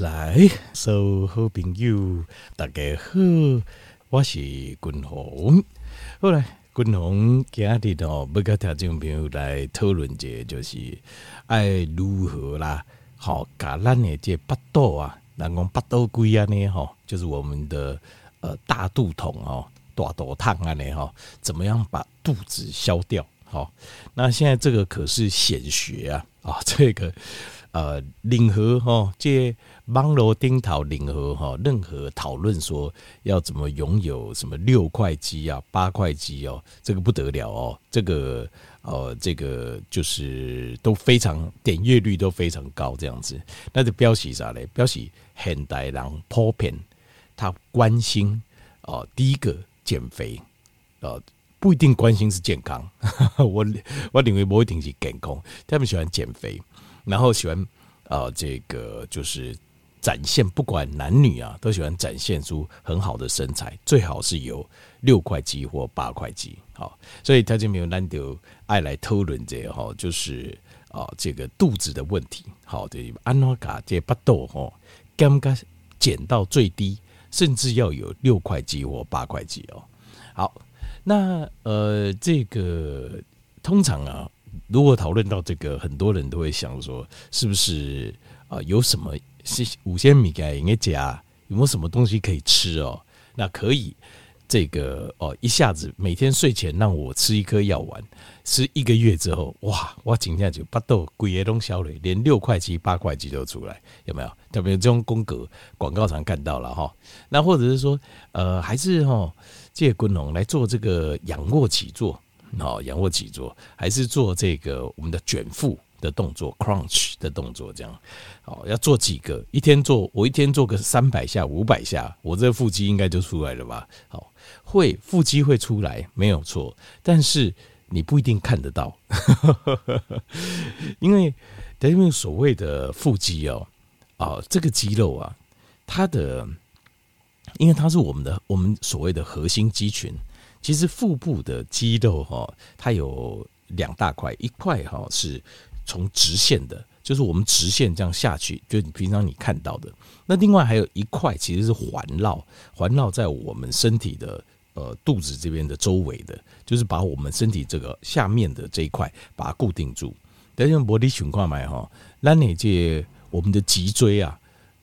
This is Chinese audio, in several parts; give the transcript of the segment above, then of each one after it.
来，所有好朋友，大家好，我是君鸿。好来，君鸿今日哦，要跟听众朋友来讨论一下，就是爱如何啦，好，把咱的这腹肚啊，人讲腹肚龟啊呢，哈，就是我们的呃大肚桶哦，大肚痛啊呢，哈，怎么样把肚子消掉？好，那现在这个可是显学啊，啊，这个。呃，任何哈，这网络顶头任何哈，任何讨论说要怎么拥有什么六块肌啊、八块肌哦，这个不得了哦，这个呃，这个就是都非常点阅率都非常高这样子。那这标题啥嘞？标题现代人普遍他关心哦，第一个减肥呃，不一定关心是健康，我我认为不一定是健康，他们喜欢减肥。然后喜欢，呃，这个就是展现，不管男女啊，都喜欢展现出很好的身材，最好是有六块肌或八块肌。好，所以他就没有难得爱来讨论这个哈，就是啊，这个肚子的问题。好的，安诺卡这巴豆哈，刚刚减到最低，甚至要有六块肌或八块肌哦。好，那呃，这个通常啊。如果讨论到这个，很多人都会想说，是不是啊？有什么是五仙米给应该加？有没有什么东西可以吃哦？那可以这个哦，一下子每天睡前让我吃一颗药丸，吃一个月之后，哇！我今天就巴豆鬼也都消了，连六块肌、八块肌都出来，有没有？特别这种宫格广告常看到了哈。那或者是说，呃，还是哈借滚龙来做这个仰卧起坐。好，仰卧起坐，还是做这个我们的卷腹的动作，crunch 的动作，这样。好，要做几个？一天做，我一天做个三百下、五百下，我这腹肌应该就出来了吧？好，会腹肌会出来，没有错。但是你不一定看得到，因为因为所谓的腹肌哦，啊，这个肌肉啊，它的，因为它是我们的我们所谓的核心肌群。其实腹部的肌肉哈，它有两大块，一块哈是从直线的，就是我们直线这样下去，就你平常你看到的。那另外还有一块其实是环绕，环绕在我们身体的呃肚子这边的周围的，就是把我们身体这个下面的这一块把它固定住。但是我的情况买哈，那你这我们的脊椎啊。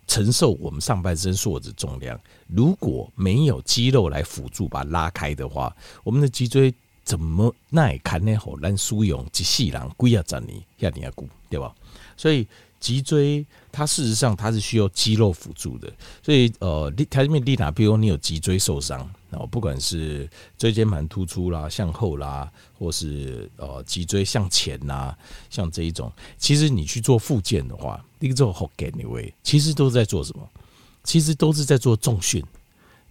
承受我们上半身所有的重量，如果没有肌肉来辅助把它拉开的话，我们的脊椎怎么耐看呢？好难输用，机器人龟要长你要你要顾，对吧？所以。脊椎它事实上它是需要肌肉辅助的，所以呃，你它这边丽娜，比如你有脊椎受伤，然后不管是椎间盘突出啦、向后啦，或是呃脊椎向前呐，像这一种，其实你去做复健的话，那个做好给你位，其实都是在做什么？其实都是在做重训，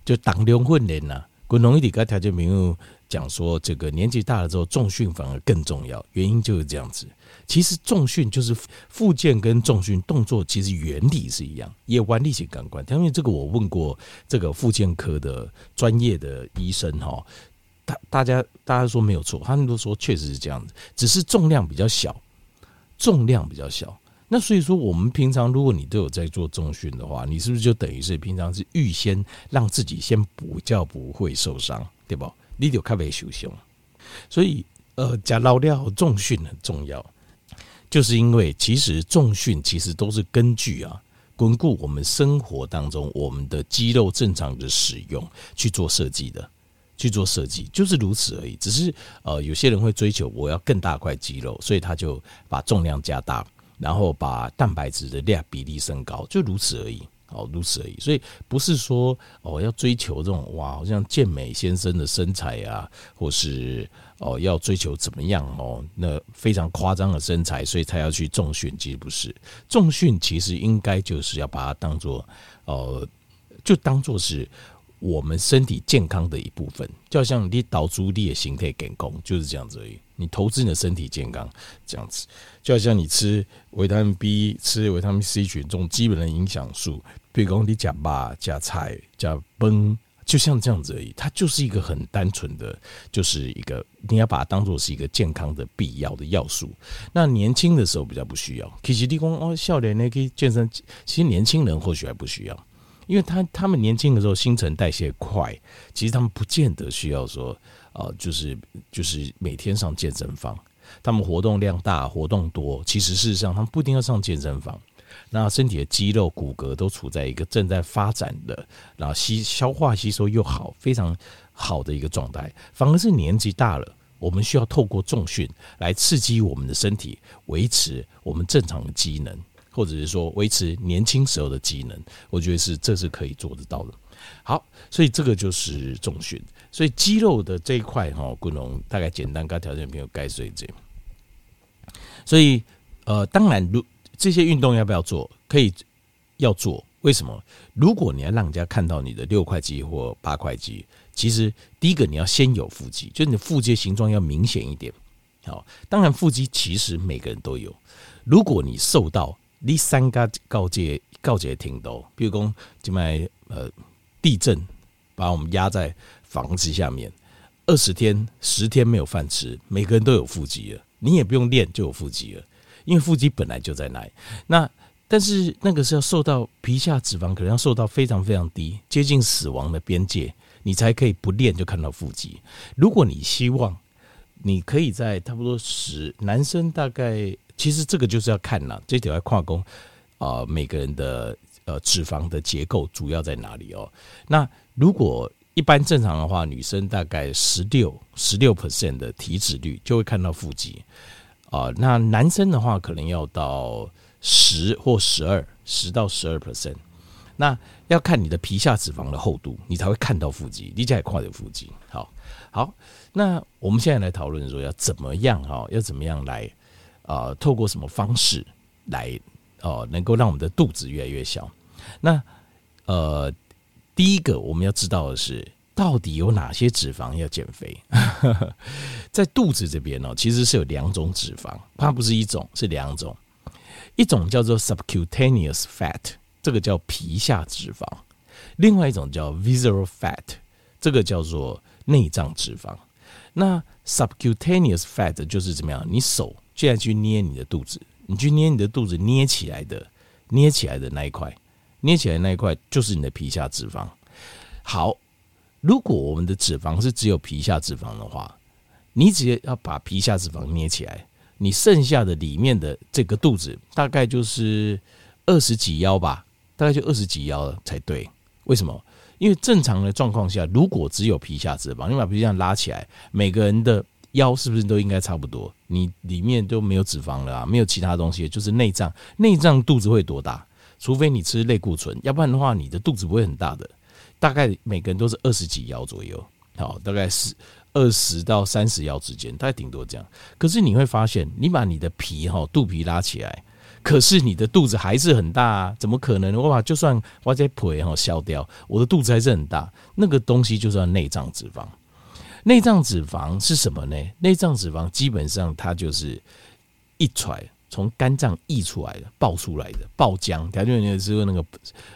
就当量训练呐。滚龙一点，刚才就没有讲说，这个年纪大了之后重训反而更重要，原因就是这样子。其实重训就是复健跟重训动作，其实原理是一样，也弯力性感官。因为这个我问过这个复健科的专业的医生哈，大大家大家说没有错，他们都说确实是这样子，只是重量比较小，重量比较小。那所以说，我们平常如果你都有在做重训的话，你是不是就等于是平常是预先让自己先补觉不会受伤，对不？你就开始修胸，所以呃，加老料重训很重要。就是因为其实重训其实都是根据啊，巩固我们生活当中我们的肌肉正常的使用去做设计的，去做设计就是如此而已。只是呃，有些人会追求我要更大块肌肉，所以他就把重量加大，然后把蛋白质的量比例升高，就如此而已。哦，如此而已。所以不是说哦要追求这种哇，好像健美先生的身材啊，或是。哦，要追求怎么样哦？那非常夸张的身材，所以才要去重训。其实不是，重训其实应该就是要把它当做，哦，就当做是我们身体健康的一部分。就像你导出力的形态减工，就是这样子而已。你投资你的身体健康，这样子，就好像你吃维他命 B、吃维他命 C 群这种基本的营养素，比如讲你加肉、加菜、加崩。就像这样子而已，它就是一个很单纯的，就是一个你要把它当做是一个健康的必要的要素。那年轻的时候比较不需要，其实你说哦，少年那个健身，其实年轻人或许还不需要，因为他他们年轻的时候新陈代谢快，其实他们不见得需要说，呃，就是就是每天上健身房，他们活动量大，活动多，其实事实上他们不一定要上健身房。那身体的肌肉骨骼都处在一个正在发展的，然后吸消化吸收又好，非常好的一个状态。反而是年纪大了，我们需要透过重训来刺激我们的身体，维持我们正常的机能，或者是说维持年轻时候的机能。我觉得是这是可以做得到的。好，所以这个就是重训。所以肌肉的这一块哈，滚龙大概简单，跟条件朋友该睡这。所以呃，当然如。这些运动要不要做？可以要做。为什么？如果你要让人家看到你的六块肌或八块肌，其实第一个你要先有腹肌，就是你的腹肌形状要明显一点。好，当然腹肌其实每个人都有。如果你瘦到你三个告诫告诫挺多，比如说就买呃地震把我们压在房子下面，二十天十天没有饭吃，每个人都有腹肌了，你也不用练就有腹肌了。因为腹肌本来就在那里，那但是那个是要瘦到皮下脂肪可能要瘦到非常非常低，接近死亡的边界，你才可以不练就看到腹肌。如果你希望，你可以在差不多十男生大概，其实这个就是要看了这条要跨工啊，每个人的呃脂肪的结构主要在哪里哦。那如果一般正常的话，女生大概十六十六 percent 的体脂率就会看到腹肌。啊，那男生的话可能要到十或十二，十到十二 percent。那要看你的皮下脂肪的厚度，你才会看到腹肌，你才看到腹肌。好，好，那我们现在来讨论说要怎么样哈，要怎么样来啊？透过什么方式来哦，能够让我们的肚子越来越小？那呃，第一个我们要知道的是。到底有哪些脂肪要减肥？在肚子这边呢，其实是有两种脂肪，它不是一种，是两种。一种叫做 subcutaneous fat，这个叫皮下脂肪；另外一种叫 visceral fat，这个叫做内脏脂肪。那 subcutaneous fat 就是怎么样？你手现在去捏你的肚子，你去捏你的肚子，捏起来的，捏起来的那一块，捏起来那一块就是你的皮下脂肪。好。如果我们的脂肪是只有皮下脂肪的话，你只要把皮下脂肪捏起来，你剩下的里面的这个肚子大概就是二十几腰吧，大概就二十几腰了才对。为什么？因为正常的状况下，如果只有皮下脂肪，你把皮下拉起来，每个人的腰是不是都应该差不多？你里面都没有脂肪了啊，没有其他东西，就是内脏。内脏肚子会多大？除非你吃类固醇，要不然的话，你的肚子不会很大的。大概每个人都是二十几腰左右，好，大概是二十到三十腰之间，大概顶多这样。可是你会发现，你把你的皮哈肚皮拉起来，可是你的肚子还是很大啊？怎么可能？我把就算我这腿哈消掉，我的肚子还是很大。那个东西就叫内脏脂肪。内脏脂肪是什么呢？内脏脂肪基本上它就是一踹。从肝脏溢出来的、爆出来的爆浆，条件你吃过那个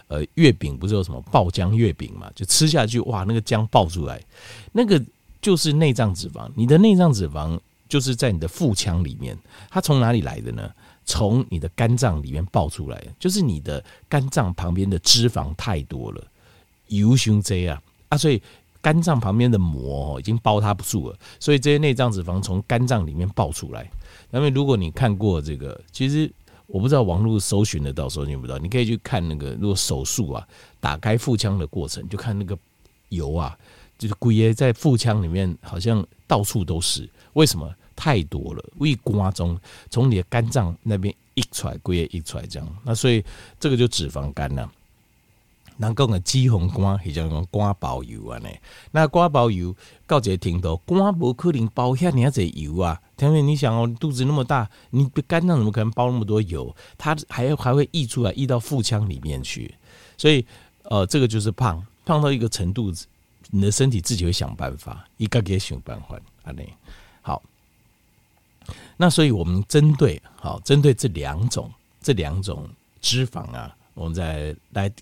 呃月饼，不是有什么爆浆月饼嘛？就吃下去哇，那个浆爆出来，那个就是内脏脂肪。你的内脏脂肪就是在你的腹腔里面，它从哪里来的呢？从你的肝脏里面爆出来，就是你的肝脏旁边的脂肪太多了，油胸这样啊，所以肝脏旁边的膜已经包它不住了，所以这些内脏脂肪从肝脏里面爆出来。因为如果你看过这个，其实我不知道网络搜寻得到搜寻不到，你可以去看那个，如果手术啊，打开腹腔的过程，就看那个油啊，就是龟在腹腔里面好像到处都是，为什么？太多了，胃瓜中从你的肝脏那边溢出来，龟爷溢出来这样，那所以这个就脂肪肝了。能讲的脂肪肝，或者讲肝包油啊呢？那肝包油到一个程度，肝不可能包遐尔侪油啊！因为你想哦，肚子那么大，你肝脏怎么可能包那么多油？它还要还会溢出来，溢到腹腔里面去。所以，呃，这个就是胖，胖到一个程度，你的身体自己会想办法，一个个想办法啊呢。好，那所以我们针对好，针对这两种这两种脂肪啊，我们再来。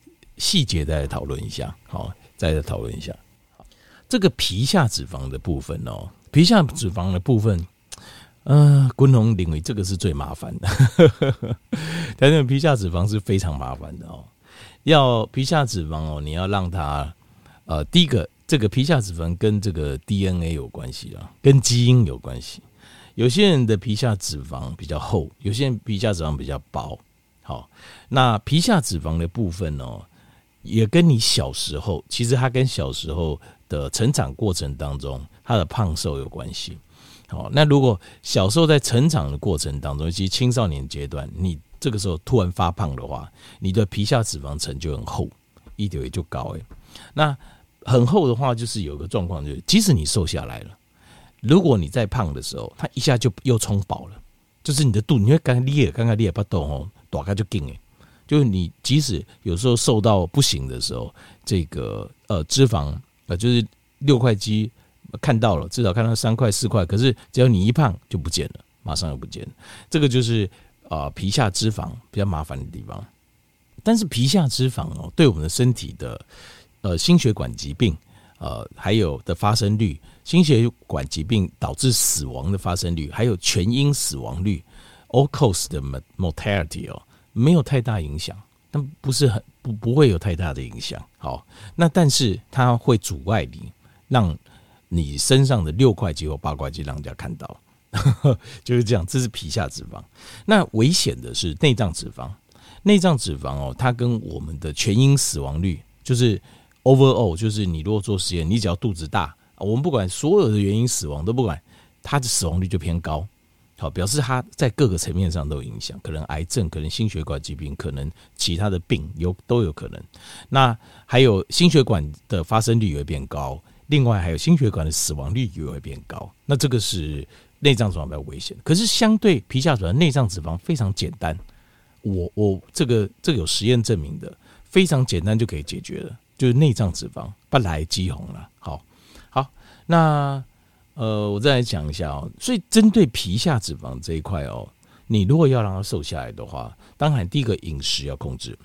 细节再讨论一下，好，再来讨论一下。这个皮下脂肪的部分哦，皮下脂肪的部分，嗯，滚龙认为这个是最麻烦的。但是皮下脂肪是非常麻烦的哦。要皮下脂肪哦，你要让它，呃，第一个，这个皮下脂肪跟这个 DNA 有关系啊，跟基因有关系。有些人的皮下脂肪比较厚，有些人皮下脂肪比较薄。好，那皮下脂肪的部分哦，也跟你小时候，其实它跟小时候的成长过程当中，它的胖瘦有关系。好，那如果小时候在成长的过程当中，其实青少年阶段，你这个时候突然发胖的话，你的皮下脂肪层就很厚，一点也就高诶。那很厚的话，就是有个状况，就是即使你瘦下来了，如果你在胖的时候，它一下就又充饱了，就是你的肚，你会刚刚裂，刚刚裂不动哦，打开就紧诶。就是你即使有时候瘦到不行的时候，这个呃脂肪呃就是六块肌看到了，至少看到三块四块，可是只要你一胖就不见了，马上就不见了，这个就是。啊，皮下脂肪比较麻烦的地方，但是皮下脂肪哦，对我们的身体的呃心血管疾病呃还有的发生率，心血管疾病导致死亡的发生率，还有全因死亡率，all cause 的 mortality 哦，没有太大影响，但不是很不不会有太大的影响。好，那但是它会阻碍你，让你身上的六块肌或八块肌让人家看到。就是这样，这是皮下脂肪。那危险的是内脏脂肪。内脏脂肪哦，它跟我们的全因死亡率，就是 overall，就是你如果做实验，你只要肚子大，我们不管所有的原因死亡都不管，它的死亡率就偏高。好，表示它在各个层面上都有影响，可能癌症，可能心血管疾病，可能其他的病有都有可能。那还有心血管的发生率也会变高，另外还有心血管的死亡率也会变高。那这个是。内脏脂肪比较危险，可是相对皮下脂肪，内脏脂肪非常简单。我我这个这个有实验证明的，非常简单就可以解决了，就是内脏脂肪不来肌红了。好，那呃，我再来讲一下哦。所以针对皮下脂肪这一块哦，你如果要让它瘦下来的话，当然第一个饮食要控制，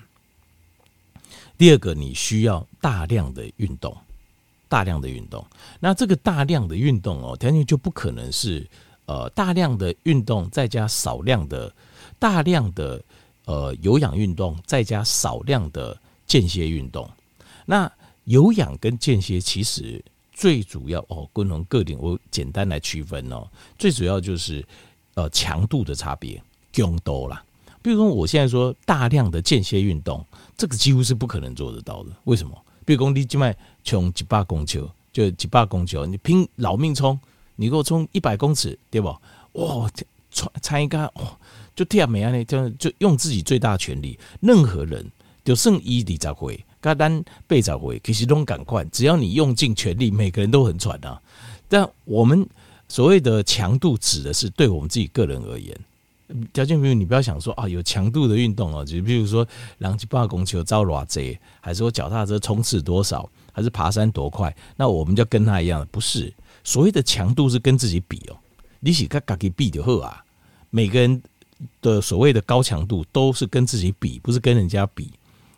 第二个你需要大量的运动。大量的运动，那这个大量的运动哦，条件就不可能是呃大量的运动再加少量的大量的呃有氧运动再加少量的间歇运动。那有氧跟间歇其实最主要哦，共同个点我简单来区分哦，最主要就是呃强度的差别，更多啦。比如说我现在说大量的间歇运动，这个几乎是不可能做得到的。为什么？比如说你今麦冲几百公尺，就几百公尺，你拼老命冲，你给我冲一百公尺，对不？哇，穿穿一个哇，就跳没啊？那就就用自己最大全力。任何人就剩一里在回，嘎单被找回，其实都赶快。只要你用尽全力，每个人都很喘啊。但我们所谓的强度，指的是对我们自己个人而言。条件比如你不要想说啊，有强度的运动哦，就比如说两七八公球招偌贼，还是说脚踏车冲刺多少，还是爬山多快，那我们就跟他一样，不是所谓的强度是跟自己比哦，你是跟自己比就好啊。每个人的所谓的高强度都是跟自己比，不是跟人家比，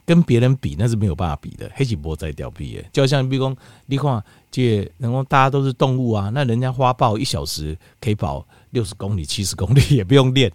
跟别人比那是没有办法比的，黑起波在掉皮耶。就像比如说你看这然后大家都是动物啊，那人家花豹一小时可以跑。六十公里、七十公里也不用练，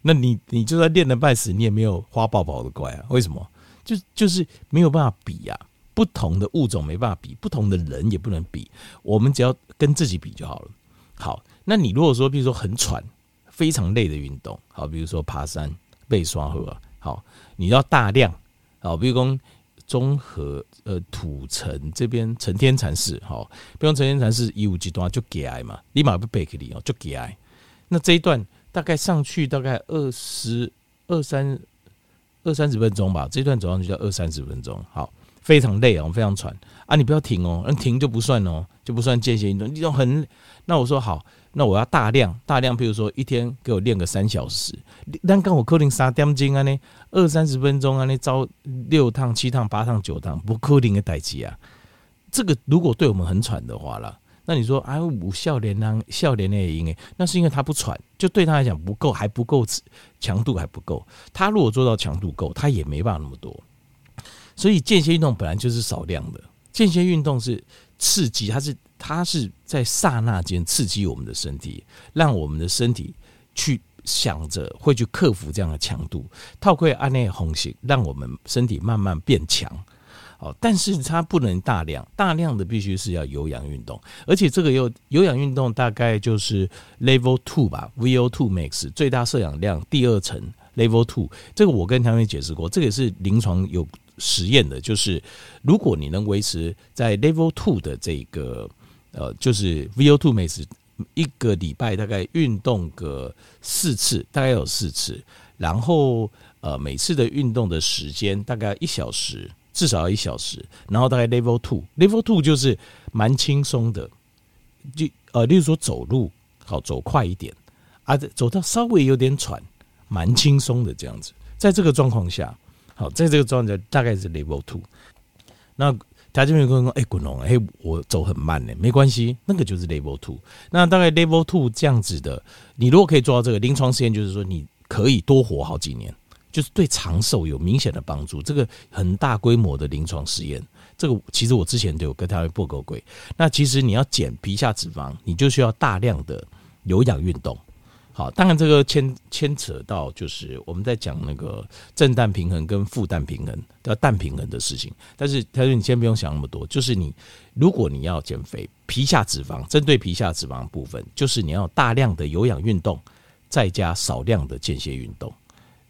那你你就算练得半死，你也没有花豹跑得快啊？为什么？就就是没有办法比呀、啊。不同的物种没办法比，不同的人也不能比。我们只要跟自己比就好了。好，那你如果说，比如说很喘、非常累的运动，好，比如说爬山、背双核，好，你要大量，好，比如说中和呃土城这边成天禅寺，好，比如成天禅寺一五级段就给爱嘛，立马不背给你哦，就给爱。那这一段大概上去大概二十二三二三十分钟吧，这一段走上去要二三十分钟，好，非常累哦，非常喘啊！你不要停哦，那停就不算哦，就不算间歇运动。你种很，那我说好，那我要大量大量，比如说一天给我练个三小时，但刚我可能三点钟啊呢，二三十分钟啊呢，招六趟七趟八趟九趟，不扣零的代志啊。这个如果对我们很喘的话了。那你说啊，五笑脸呢？笑脸那也应那是因为他不喘，就对他来讲不够，还不够强度还不够。他如果做到强度够，他也没办法那么多。所以间歇运动本来就是少量的，间歇运动是刺激，它是它是在刹那间刺激我们的身体，让我们的身体去想着会去克服这样的强度，套会按内红血，让我们身体慢慢变强。哦，但是它不能大量，大量的必须是要有氧运动，而且这个有有氧运动大概就是 Level Two 吧，VO2 Max 最大摄氧量第二层 Level Two，这个我跟他们解释过，这个也是临床有实验的，就是如果你能维持在 Level Two 的这个呃，就是 VO2 Max 一个礼拜大概运动个四次，大概有四次，然后呃每次的运动的时间大概一小时。至少要一小时，然后大概 level two，level two 就是蛮轻松的，就呃，例如说走路，好走快一点啊，走到稍微有点喘，蛮轻松的这样子。在这个状况下，好，在这个状态大概是 level two。那他这边跟我说：“哎，滚龙，哎，我走很慢呢，没关系，那个就是 level two。那大概 level two 这样子的，你如果可以做到这个临床实验，就是说你可以多活好几年。”就是对长寿有明显的帮助，这个很大规模的临床实验，这个其实我之前都有跟他们报告过。那其实你要减皮下脂肪，你就需要大量的有氧运动。好，当然这个牵牵扯到就是我们在讲那个正氮平衡跟负氮平衡要氮平衡的事情。但是他说你先不用想那么多，就是你如果你要减肥，皮下脂肪针对皮下脂肪的部分，就是你要大量的有氧运动，再加少量的间歇运动。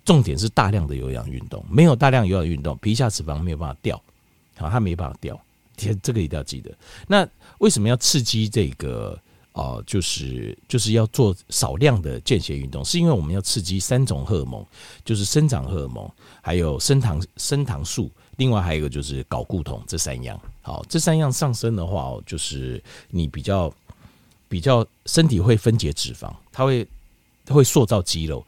重点是大量的有氧运动，没有大量有氧运动，皮下脂肪没有办法掉，好，它没办法掉，这个一定要记得。那为什么要刺激这个？哦、就是就是要做少量的间歇运动，是因为我们要刺激三种荷尔蒙，就是生长荷尔蒙，还有升糖升糖素，另外还有一个就是睾固酮，这三样。好，这三样上升的话哦，就是你比较比较身体会分解脂肪，它会它会塑造肌肉。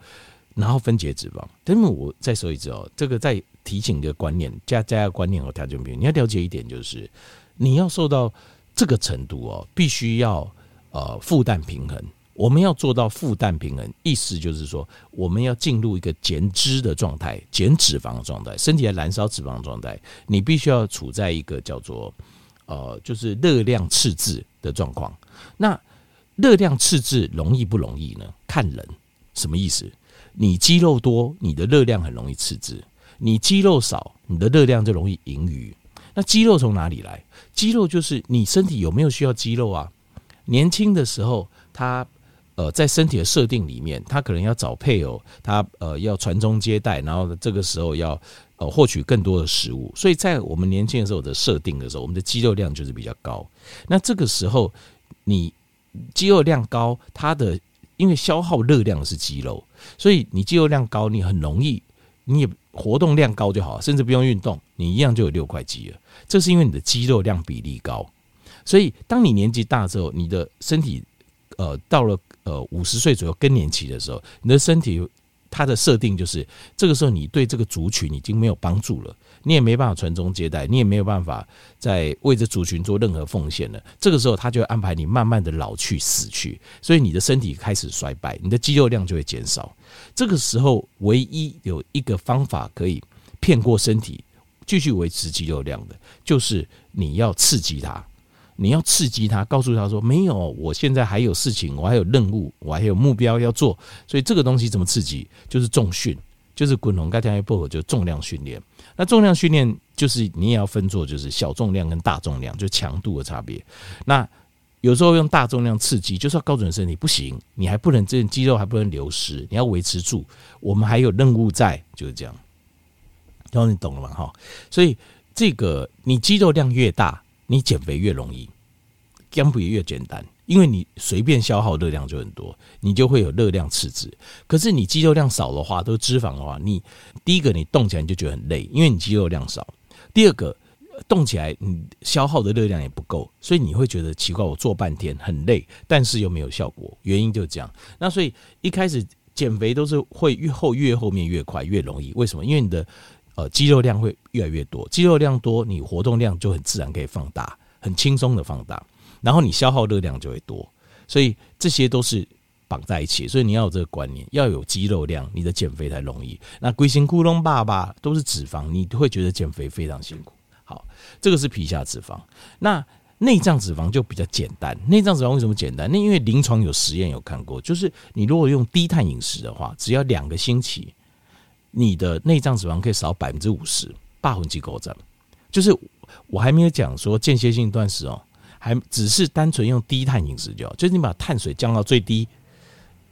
然后分解脂肪，但是我再说一次哦，这个再提醒一个观念，加加个观念和条件品，你要了解一点，就是你要瘦到这个程度哦，必须要呃负担平衡。我们要做到负担平衡，意思就是说，我们要进入一个减脂的状态，减脂肪的状态，身体在燃烧脂肪的状态，你必须要处在一个叫做呃，就是热量赤字的状况。那热量赤字容易不容易呢？看人，什么意思？你肌肉多，你的热量很容易赤字；你肌肉少，你的热量就容易盈余。那肌肉从哪里来？肌肉就是你身体有没有需要肌肉啊？年轻的时候，他呃在身体的设定里面，他可能要找配偶，他呃要传宗接代，然后这个时候要呃获取更多的食物。所以在我们年轻的时候的设定的时候，我们的肌肉量就是比较高。那这个时候你肌肉量高，它的因为消耗热量是肌肉。所以你肌肉量高，你很容易，你也活动量高就好，甚至不用运动，你一样就有六块肌了。这是因为你的肌肉量比例高。所以当你年纪大之后，你的身体呃到了呃五十岁左右更年期的时候，你的身体它的设定就是这个时候你对这个族群已经没有帮助了。你也没办法传宗接代，你也没有办法在为这族群做任何奉献了。这个时候，他就会安排你慢慢的老去、死去，所以你的身体开始衰败，你的肌肉量就会减少。这个时候，唯一有一个方法可以骗过身体，继续维持肌肉量的，就是你要刺激它，你要刺激他，告诉他说：“没有，我现在还有事情，我还有任务，我还有目标要做。”所以这个东西怎么刺激？就是重训，就是滚龙盖天波，就重量训练。那重量训练就是你也要分做，就是小重量跟大重量，就强度的差别。那有时候用大重量刺激，就是要高准身体不行，你还不能这肌肉还不能流失，你要维持住。我们还有任务在，就是这样。然后你懂了吗？哈，所以这个你肌肉量越大，你减肥越容易，减肥越简单。因为你随便消耗热量就很多，你就会有热量赤字。可是你肌肉量少的话，都脂肪的话，你第一个你动起来就觉得很累，因为你肌肉量少；第二个动起来你消耗的热量也不够，所以你会觉得奇怪，我做半天很累，但是又没有效果。原因就是这样。那所以一开始减肥都是会越后越后面越快越容易。为什么？因为你的呃肌肉量会越来越多，肌肉量多，你活动量就很自然可以放大，很轻松的放大。然后你消耗热量就会多，所以这些都是绑在一起。所以你要有这个观念，要有肌肉量，你的减肥才容易。那龟形窟窿爸爸都是脂肪，你会觉得减肥非常辛苦。好，这个是皮下脂肪。那内脏脂肪就比较简单。内脏脂肪为什么简单？那因为临床有实验有看过，就是你如果用低碳饮食的话，只要两个星期，你的内脏脂肪可以少百分之五十，八分之五十。就是我还没有讲说间歇性断食哦，还只是单纯用低碳饮食就好，就是你把碳水降到最低，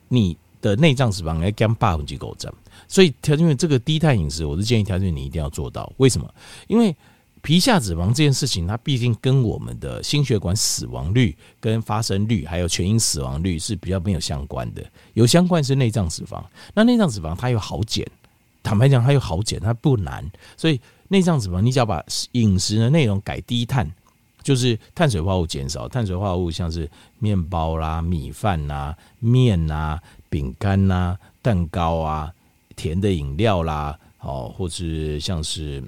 你的内脏脂肪要降八分之五十。所以，调节这个低碳饮食，我是建议条件你一定要做到。为什么？因为皮下脂肪这件事情，它毕竟跟我们的心血管死亡率、跟发生率，还有全因死亡率是比较没有相关的。有相关是内脏脂肪。那内脏脂肪它又好减，坦白讲，它又好减，它不难。所以内脏脂肪，你只要把饮食的内容改低碳，就是碳水化合物减少，碳水化合物像是面包啦、米饭呐、面呐、饼干呐、蛋糕啊。甜的饮料啦，哦，或是像是，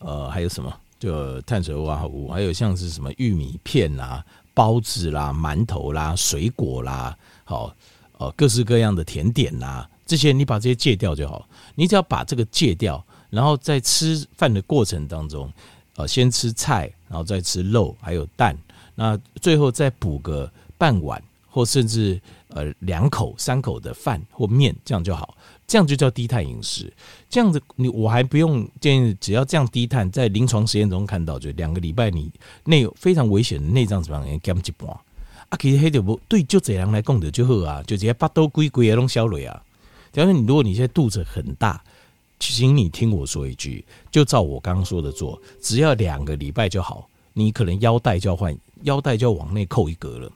呃，还有什么？就碳水化合物，还有像是什么玉米片啦、包子啦、馒头啦、水果啦，好，呃，各式各样的甜点啦，这些你把这些戒掉就好。你只要把这个戒掉，然后在吃饭的过程当中，呃，先吃菜，然后再吃肉，还有蛋，那最后再补个半碗，或甚至呃两口、三口的饭或面，这样就好。这样就叫低碳饮食。这样子你我还不用建议，只要这样低碳，在临床实验中看到，就两个礼拜你内有非常危险的内脏脂肪也减一半啊。其实黑就不对，就这样来讲的就好啊，就直接把都归归拢消了啊。假如你如果你现在肚子很大，请你听我说一句，就照我刚刚说的做，只要两个礼拜就好。你可能腰带就要换，腰带就要往内扣一格了。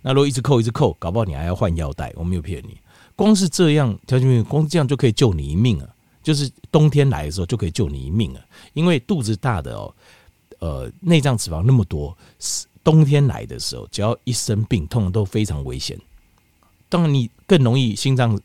那如果一直扣一直扣，搞不好你还要换腰带，我没有骗你。光是这样，条件光是这样就可以救你一命啊！就是冬天来的时候就可以救你一命啊！因为肚子大的哦，呃，内脏脂肪那么多，冬天来的时候，只要一生病，通常都非常危险。当然，你更容易心脏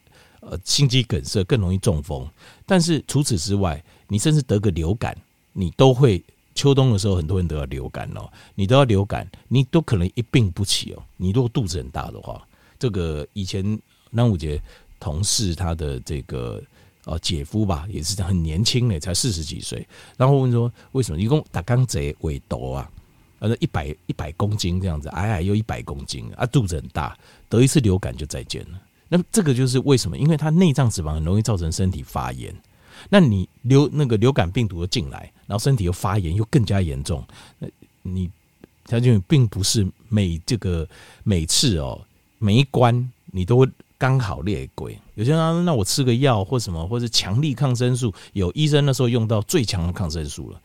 呃心肌梗塞，更容易中风。但是除此之外，你甚至得个流感，你都会秋冬的时候，很多人都要流感哦。你都要流感，你都可能一病不起哦。你如果肚子很大的话，这个以前。那我觉得同事他的这个呃姐夫吧，也是很年轻的，才四十几岁。然后问说，为什么一共打钢贼尾斗啊？呃，一百一百公斤这样子，矮矮又一百公斤啊，肚子很大，得一次流感就再见了。那么这个就是为什么？因为他内脏脂肪很容易造成身体发炎。那你流那个流感病毒进来，然后身体又发炎，又更加严重。那你他就并不是每这个每次哦，每一关你都会。刚好列鬼，有些人说，那我吃个药或什么，或者强力抗生素，有医生那时候用到最强的抗生素了，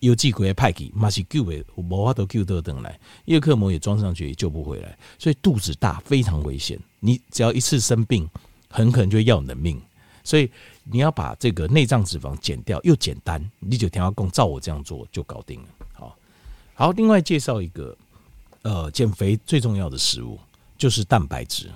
有几鬼派给马西救的，无法都救得等来，叶克膜也装上去也救不回来，所以肚子大非常危险，你只要一次生病，很可能就要你的命，所以你要把这个内脏脂肪减掉，又简单，你就听话供，照我这样做就搞定了。好，好，另外介绍一个，呃，减肥最重要的食物。就是蛋白质，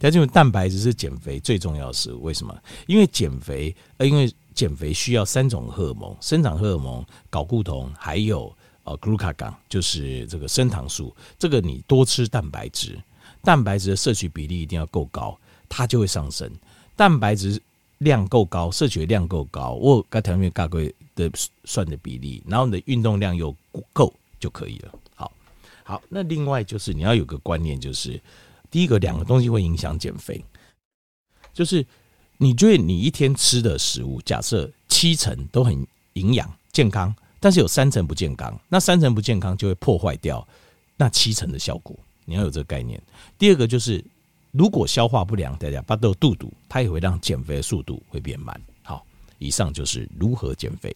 它因为蛋白质是减肥最重要的事。为什么？因为减肥，呃，因为减肥需要三种荷尔蒙：生长荷尔蒙、睾固酮，还有呃 glucagon，就是这个升糖素。这个你多吃蛋白质，蛋白质的摄取比例一定要够高，它就会上升。蛋白质量够高，摄取量够高，我该条件嘎贵的算的比例，然后你的运动量又够就可以了。好好，那另外就是你要有个观念，就是第一个两个东西会影响减肥，就是你觉得你一天吃的食物，假设七成都很营养健康，但是有三成不健康，那三成不健康就会破坏掉那七成的效果，你要有这个概念。第二个就是如果消化不良，大家巴豆肚肚，它也会让减肥的速度会变慢。好，以上就是如何减肥。